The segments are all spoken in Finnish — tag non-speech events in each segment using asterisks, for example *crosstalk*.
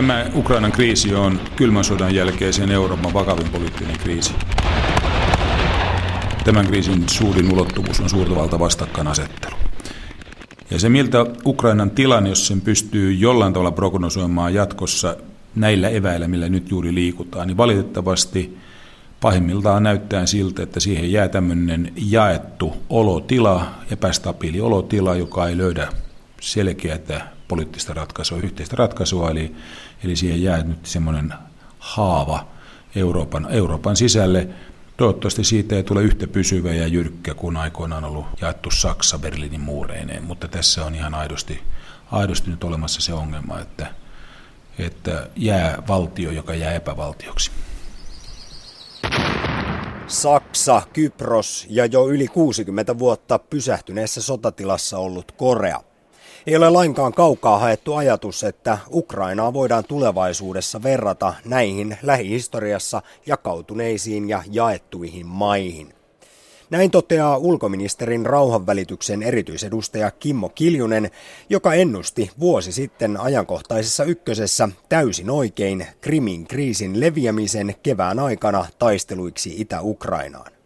Tämä Ukrainan kriisi on kylmän sodan jälkeisen Euroopan vakavin poliittinen kriisi. Tämän kriisin suurin ulottuvuus on suurtavalta vastakkainasettelu. Ja se, miltä Ukrainan tilanne, jos sen pystyy jollain tavalla prognosoimaan jatkossa näillä eväillä, millä nyt juuri liikutaan, niin valitettavasti pahimmiltaan näyttää siltä, että siihen jää tämmöinen jaettu olotila, epästabiili olotila, joka ei löydä selkeää poliittista ratkaisua, yhteistä ratkaisua, eli, eli siihen jää nyt semmoinen haava Euroopan, Euroopan sisälle. Toivottavasti siitä ei tule yhtä pysyvä ja jyrkkä kuin aikoinaan ollut jaettu Saksa Berliinin muureineen, mutta tässä on ihan aidosti, aidosti nyt olemassa se ongelma, että, että jää valtio, joka jää epävaltioksi. Saksa, Kypros ja jo yli 60 vuotta pysähtyneessä sotatilassa ollut Korea. Ei ole lainkaan kaukaa haettu ajatus, että Ukrainaa voidaan tulevaisuudessa verrata näihin lähihistoriassa jakautuneisiin ja jaettuihin maihin. Näin toteaa ulkoministerin rauhanvälityksen erityisedustaja Kimmo Kiljunen, joka ennusti vuosi sitten ajankohtaisessa ykkösessä täysin oikein Krimin kriisin leviämisen kevään aikana taisteluiksi Itä-Ukrainaan.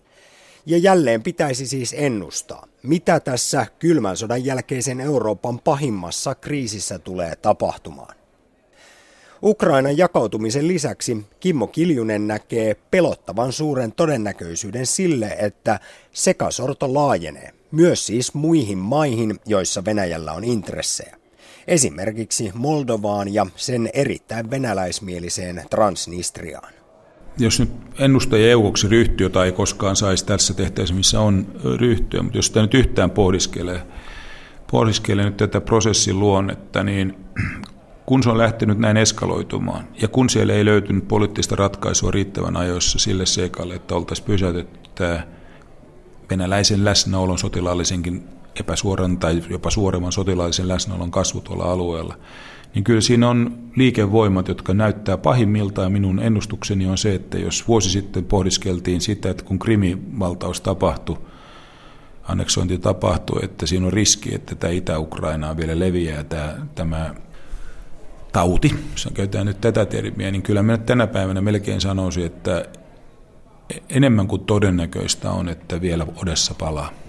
Ja jälleen pitäisi siis ennustaa, mitä tässä kylmän sodan jälkeisen Euroopan pahimmassa kriisissä tulee tapahtumaan. Ukrainan jakautumisen lisäksi Kimmo Kiljunen näkee pelottavan suuren todennäköisyyden sille, että sekasorto laajenee, myös siis muihin maihin, joissa Venäjällä on intressejä. Esimerkiksi Moldovaan ja sen erittäin venäläismieliseen Transnistriaan jos nyt ennustaja eukoksi ryhtyy, jota ei koskaan saisi tässä tehtäessä, missä on ryhtyä, mutta jos sitä nyt yhtään pohdiskelee, pohdiskelee nyt tätä prosessin luonnetta, niin *clears throat* kun se on lähtenyt näin eskaloitumaan, ja kun siellä ei löytynyt poliittista ratkaisua riittävän ajoissa sille seikalle, että oltaisiin pysäytetty tämä venäläisen läsnäolon sotilaallisenkin epäsuoran tai jopa suoremman sotilaallisen läsnäolon kasvu tuolla alueella, niin kyllä siinä on liikevoimat, jotka näyttää pahimmiltaan. Minun ennustukseni on se, että jos vuosi sitten pohdiskeltiin sitä, että kun krimivaltaus tapahtui, anneksointi tapahtui, että siinä on riski, että tämä Itä-Ukrainaa vielä leviää tämä, tämä tauti, jos käytetään nyt tätä termiä, niin kyllä minä tänä päivänä melkein sanoisin, että enemmän kuin todennäköistä on, että vielä Odessa palaa.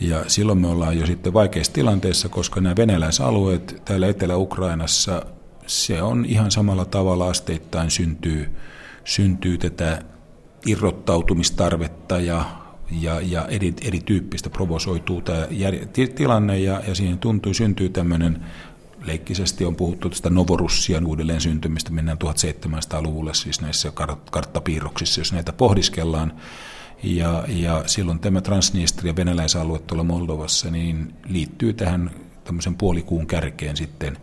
Ja silloin me ollaan jo sitten vaikeassa tilanteessa, koska nämä venäläisalueet täällä Etelä-Ukrainassa, se on ihan samalla tavalla asteittain syntyy, syntyy tätä irrottautumistarvetta ja, ja, ja eri, erityyppistä provosoituu tämä tilanne ja, ja siihen tuntuu, syntyy tämmöinen leikkisesti on puhuttu tästä Novorussian uudelleen syntymistä, mennään 1700-luvulle siis näissä karttapiirroksissa, jos näitä pohdiskellaan, ja, ja silloin tämä Transnistria, venäläisalue tuolla Moldovassa, niin liittyy tähän tämmöisen puolikuun kärkeen sitten,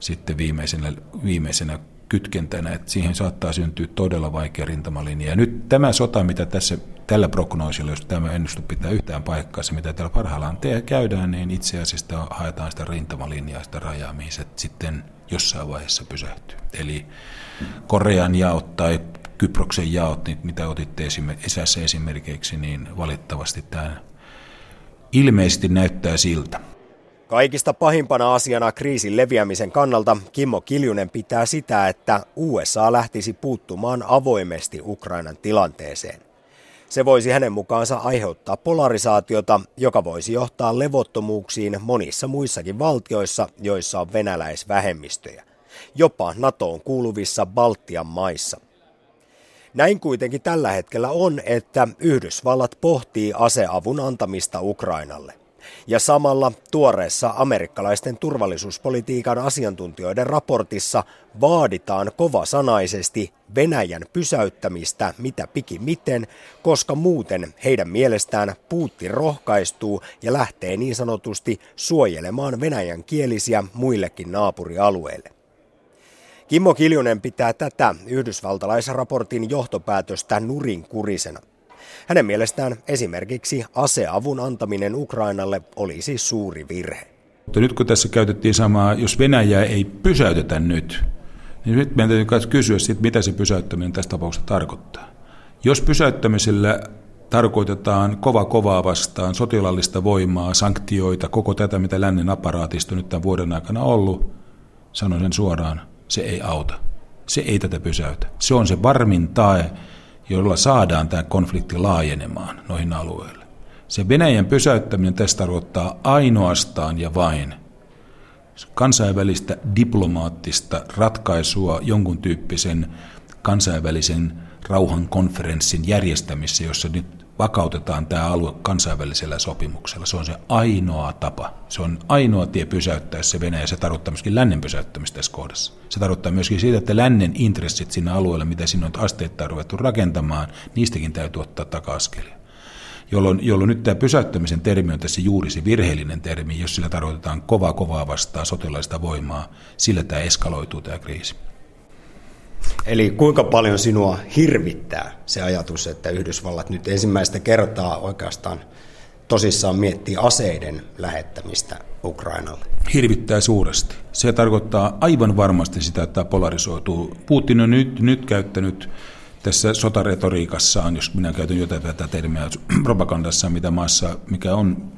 sitten viimeisenä, viimeisenä kytkentänä, että siihen saattaa syntyä todella vaikea rintamalinja. Ja nyt tämä sota, mitä tässä tällä prognoosilla, jos tämä ennustu pitää yhtään paikkaa, se mitä täällä parhaillaan te- käydään, niin itse asiassa haetaan sitä rintamalinjaa, sitä rajaa, mihin se sitten jossain vaiheessa pysähtyy. Eli Korean jaot tai Kyproksen jaot, niin mitä otitte esimerkiksi esimerkiksi, niin valitettavasti tämä ilmeisesti näyttää siltä. Kaikista pahimpana asiana kriisin leviämisen kannalta Kimmo Kiljunen pitää sitä, että USA lähtisi puuttumaan avoimesti Ukrainan tilanteeseen. Se voisi hänen mukaansa aiheuttaa polarisaatiota, joka voisi johtaa levottomuuksiin monissa muissakin valtioissa, joissa on venäläisvähemmistöjä, jopa NATOon kuuluvissa Baltian maissa. Näin kuitenkin tällä hetkellä on, että Yhdysvallat pohtii aseavun antamista Ukrainalle. Ja samalla tuoreessa amerikkalaisten turvallisuuspolitiikan asiantuntijoiden raportissa vaaditaan kovasanaisesti Venäjän pysäyttämistä mitä pikimiten, koska muuten heidän mielestään Putin rohkaistuu ja lähtee niin sanotusti suojelemaan venäjän kielisiä muillekin naapurialueille. Kimmo Kiljunen pitää tätä yhdysvaltalaisraportin johtopäätöstä nurinkurisena. Hänen mielestään esimerkiksi aseavun antaminen Ukrainalle olisi suuri virhe. Mutta nyt kun tässä käytettiin samaa, jos Venäjää ei pysäytetä nyt, niin nyt meidän täytyy kysyä siitä, mitä se pysäyttäminen tässä tapauksessa tarkoittaa. Jos pysäyttämisellä tarkoitetaan kova kovaa vastaan, sotilaallista voimaa, sanktioita, koko tätä, mitä lännen aparaatista nyt tämän vuoden aikana ollut, sanon sen suoraan, se ei auta. Se ei tätä pysäytä. Se on se varmin tae, jolla saadaan tämä konflikti laajenemaan noihin alueille. Se Venäjän pysäyttäminen tässä tarkoittaa ainoastaan ja vain kansainvälistä diplomaattista ratkaisua jonkun tyyppisen kansainvälisen rauhankonferenssin järjestämissä, jossa nyt vakautetaan tämä alue kansainvälisellä sopimuksella. Se on se ainoa tapa. Se on ainoa tie pysäyttää se Venäjä. Se tarkoittaa myöskin lännen pysäyttämistä tässä kohdassa. Se tarkoittaa myöskin siitä, että lännen intressit siinä alueella, mitä sinne on asteittain ruvettu rakentamaan, niistäkin täytyy ottaa taka-askelia. Jolloin, jolloin nyt tämä pysäyttämisen termi on tässä juuri se virheellinen termi, jos sillä tarkoitetaan kovaa kovaa vastaan sotilaista voimaa, sillä tämä eskaloituu tämä kriisi. Eli kuinka paljon sinua hirvittää se ajatus, että Yhdysvallat nyt ensimmäistä kertaa oikeastaan tosissaan miettii aseiden lähettämistä Ukrainalle? Hirvittää suuresti. Se tarkoittaa aivan varmasti sitä, että tämä polarisoituu. Putin on nyt, nyt käyttänyt tässä sotaretoriikassaan, jos minä käytän jotain tätä termiä *clears throat* propagandassa, mitä maassa, mikä on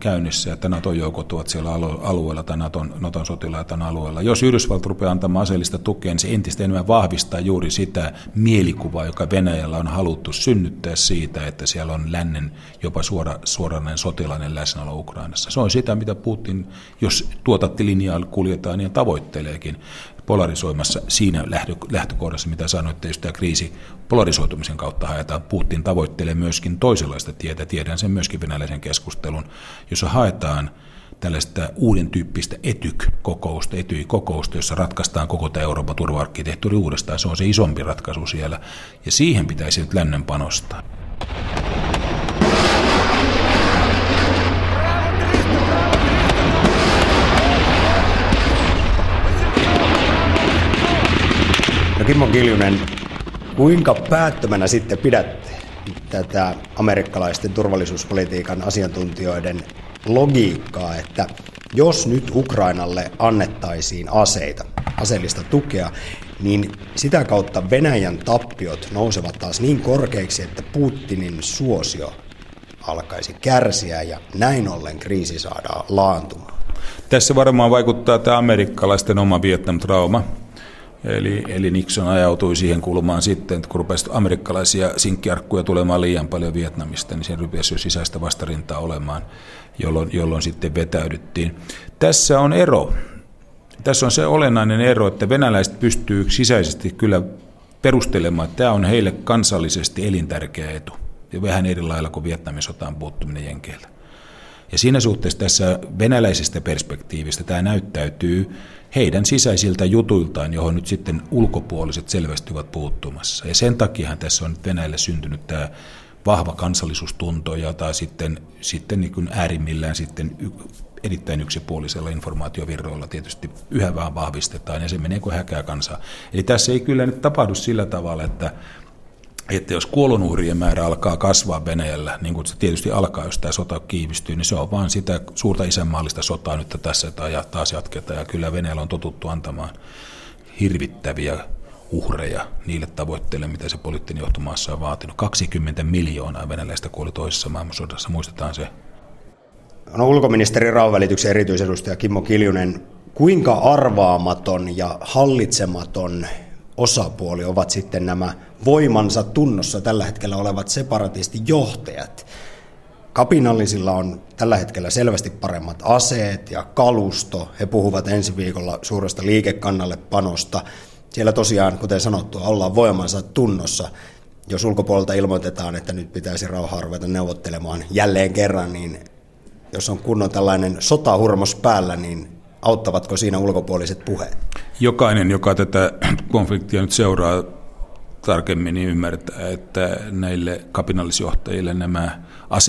käynnissä, että NATO-joukot ovat siellä alueella tai Naton, Naton sotilaat on alueella. Jos Yhdysvallat rupeaa antamaan aseellista tukea, niin se entistä enemmän vahvistaa juuri sitä mielikuvaa, joka Venäjällä on haluttu synnyttää siitä, että siellä on lännen jopa suora, suoranainen sotilainen läsnäolo Ukrainassa. Se on sitä, mitä Putin, jos tuotattilinjaa kuljetaan, niin tavoitteleekin polarisoimassa siinä lähtökohdassa, mitä sanoitte, että tämä kriisi polarisoitumisen kautta haetaan, Putin tavoittelee myöskin toisenlaista tietä. Tiedän sen myöskin venäläisen keskustelun, jossa haetaan tällaista uuden tyyppistä etyk-kokousta, etyj-kokousta, jossa ratkaistaan koko tämä Euroopan turva-arkkitehtuuri uudestaan. Se on se isompi ratkaisu siellä, ja siihen pitäisi nyt lännen panostaa. Kimmo Kiljunen, kuinka päättömänä sitten pidät tätä amerikkalaisten turvallisuuspolitiikan asiantuntijoiden logiikkaa, että jos nyt Ukrainalle annettaisiin aseita, aseellista tukea, niin sitä kautta Venäjän tappiot nousevat taas niin korkeiksi, että Putinin suosio alkaisi kärsiä ja näin ollen kriisi saadaan laantumaan. Tässä varmaan vaikuttaa tämä amerikkalaisten oma Vietnam-trauma, Eli, eli Nixon ajautui siihen kulmaan sitten, että kun rupesi amerikkalaisia sinkkiarkkuja tulemaan liian paljon Vietnamista, niin sen rupesi jo sisäistä vastarintaa olemaan, jolloin, jolloin sitten vetäydyttiin. Tässä on ero. Tässä on se olennainen ero, että venäläiset pystyy sisäisesti kyllä perustelemaan, että tämä on heille kansallisesti elintärkeä etu. Ja vähän eri lailla kuin Vietnamin sotaan puuttuminen Jenkeiltä. Ja siinä suhteessa tässä venäläisestä perspektiivistä tämä näyttäytyy heidän sisäisiltä jutuiltaan, johon nyt sitten ulkopuoliset selvästi ovat puuttumassa. Ja sen takiahan tässä on Venäjälle syntynyt tämä vahva kansallisuustunto, jota sitten, sitten niin äärimmillään sitten erittäin yksipuolisella informaatiovirroilla tietysti yhä vaan vahvistetaan ja se menee kuin häkää kansaa. Eli tässä ei kyllä nyt tapahdu sillä tavalla, että että jos kuolonuhrien määrä alkaa kasvaa Venäjällä, niin kuin se tietysti alkaa, jos tämä sota kiivistyy, niin se on vain sitä suurta isänmaallista sotaa nyt tässä ja taas jatketaan. Ja kyllä Venäjällä on totuttu antamaan hirvittäviä uhreja niille tavoitteille, mitä se poliittinen johtomaassa on vaatinut. 20 miljoonaa venäläistä kuoli toisessa maailmansodassa, muistetaan se. No, ulkoministeri Rauvälityksen erityisedustaja Kimmo Kiljunen, kuinka arvaamaton ja hallitsematon osapuoli ovat sitten nämä voimansa tunnossa tällä hetkellä olevat separatistijohtajat. Kapinallisilla on tällä hetkellä selvästi paremmat aseet ja kalusto. He puhuvat ensi viikolla suuresta liikekannalle panosta. Siellä tosiaan, kuten sanottua, ollaan voimansa tunnossa. Jos ulkopuolelta ilmoitetaan, että nyt pitäisi rauhaa ruveta neuvottelemaan jälleen kerran, niin jos on kunnon tällainen sotahurmos päällä, niin auttavatko siinä ulkopuoliset puheet? Jokainen, joka tätä *clears throat* konfliktia nyt seuraa tarkemmin, niin ymmärtää, että näille kapinallisjohtajille nämä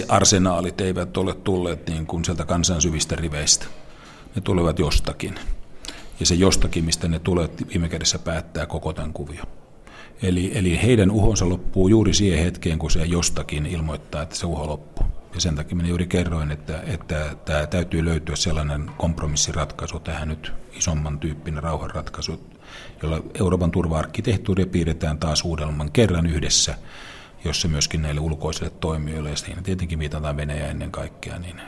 arsenaalit eivät ole tulleet niin kuin sieltä kansan syvistä riveistä. Ne tulevat jostakin. Ja se jostakin, mistä ne tulevat, viime kädessä päättää koko tämän kuvio. Eli, eli heidän uhonsa loppuu juuri siihen hetkeen, kun se jostakin ilmoittaa, että se uho loppuu. Ja sen takia minä juuri kerroin, että, että tämä täytyy löytyä sellainen kompromissiratkaisu tähän nyt isomman tyyppinen rauhanratkaisu, jolla Euroopan turva-arkkitehtuuria piirretään taas uudemman kerran yhdessä, jossa myöskin näille ulkoisille toimijoille, ja siinä tietenkin viitataan Venäjä ennen kaikkea, niin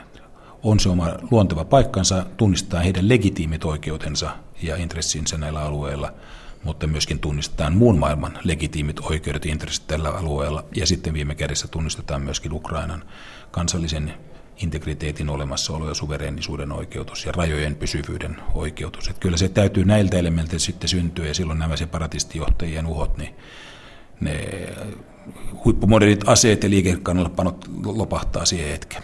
on se oma luonteva paikkansa tunnistaa heidän legitiimit oikeutensa ja intressinsä näillä alueilla, mutta myöskin tunnistetaan muun maailman legitiimit oikeudet ja intressit tällä alueella, ja sitten viime kädessä tunnistetaan myöskin Ukrainan kansallisen integriteetin olemassaolo ja suvereenisuuden oikeutus ja rajojen pysyvyyden oikeutus. Että kyllä se täytyy näiltä elementeiltä sitten syntyä, ja silloin nämä separatistijohtajien uhot, niin ne huippumodernit aseet ja liikekannallepanot lopahtaa siihen hetkeen.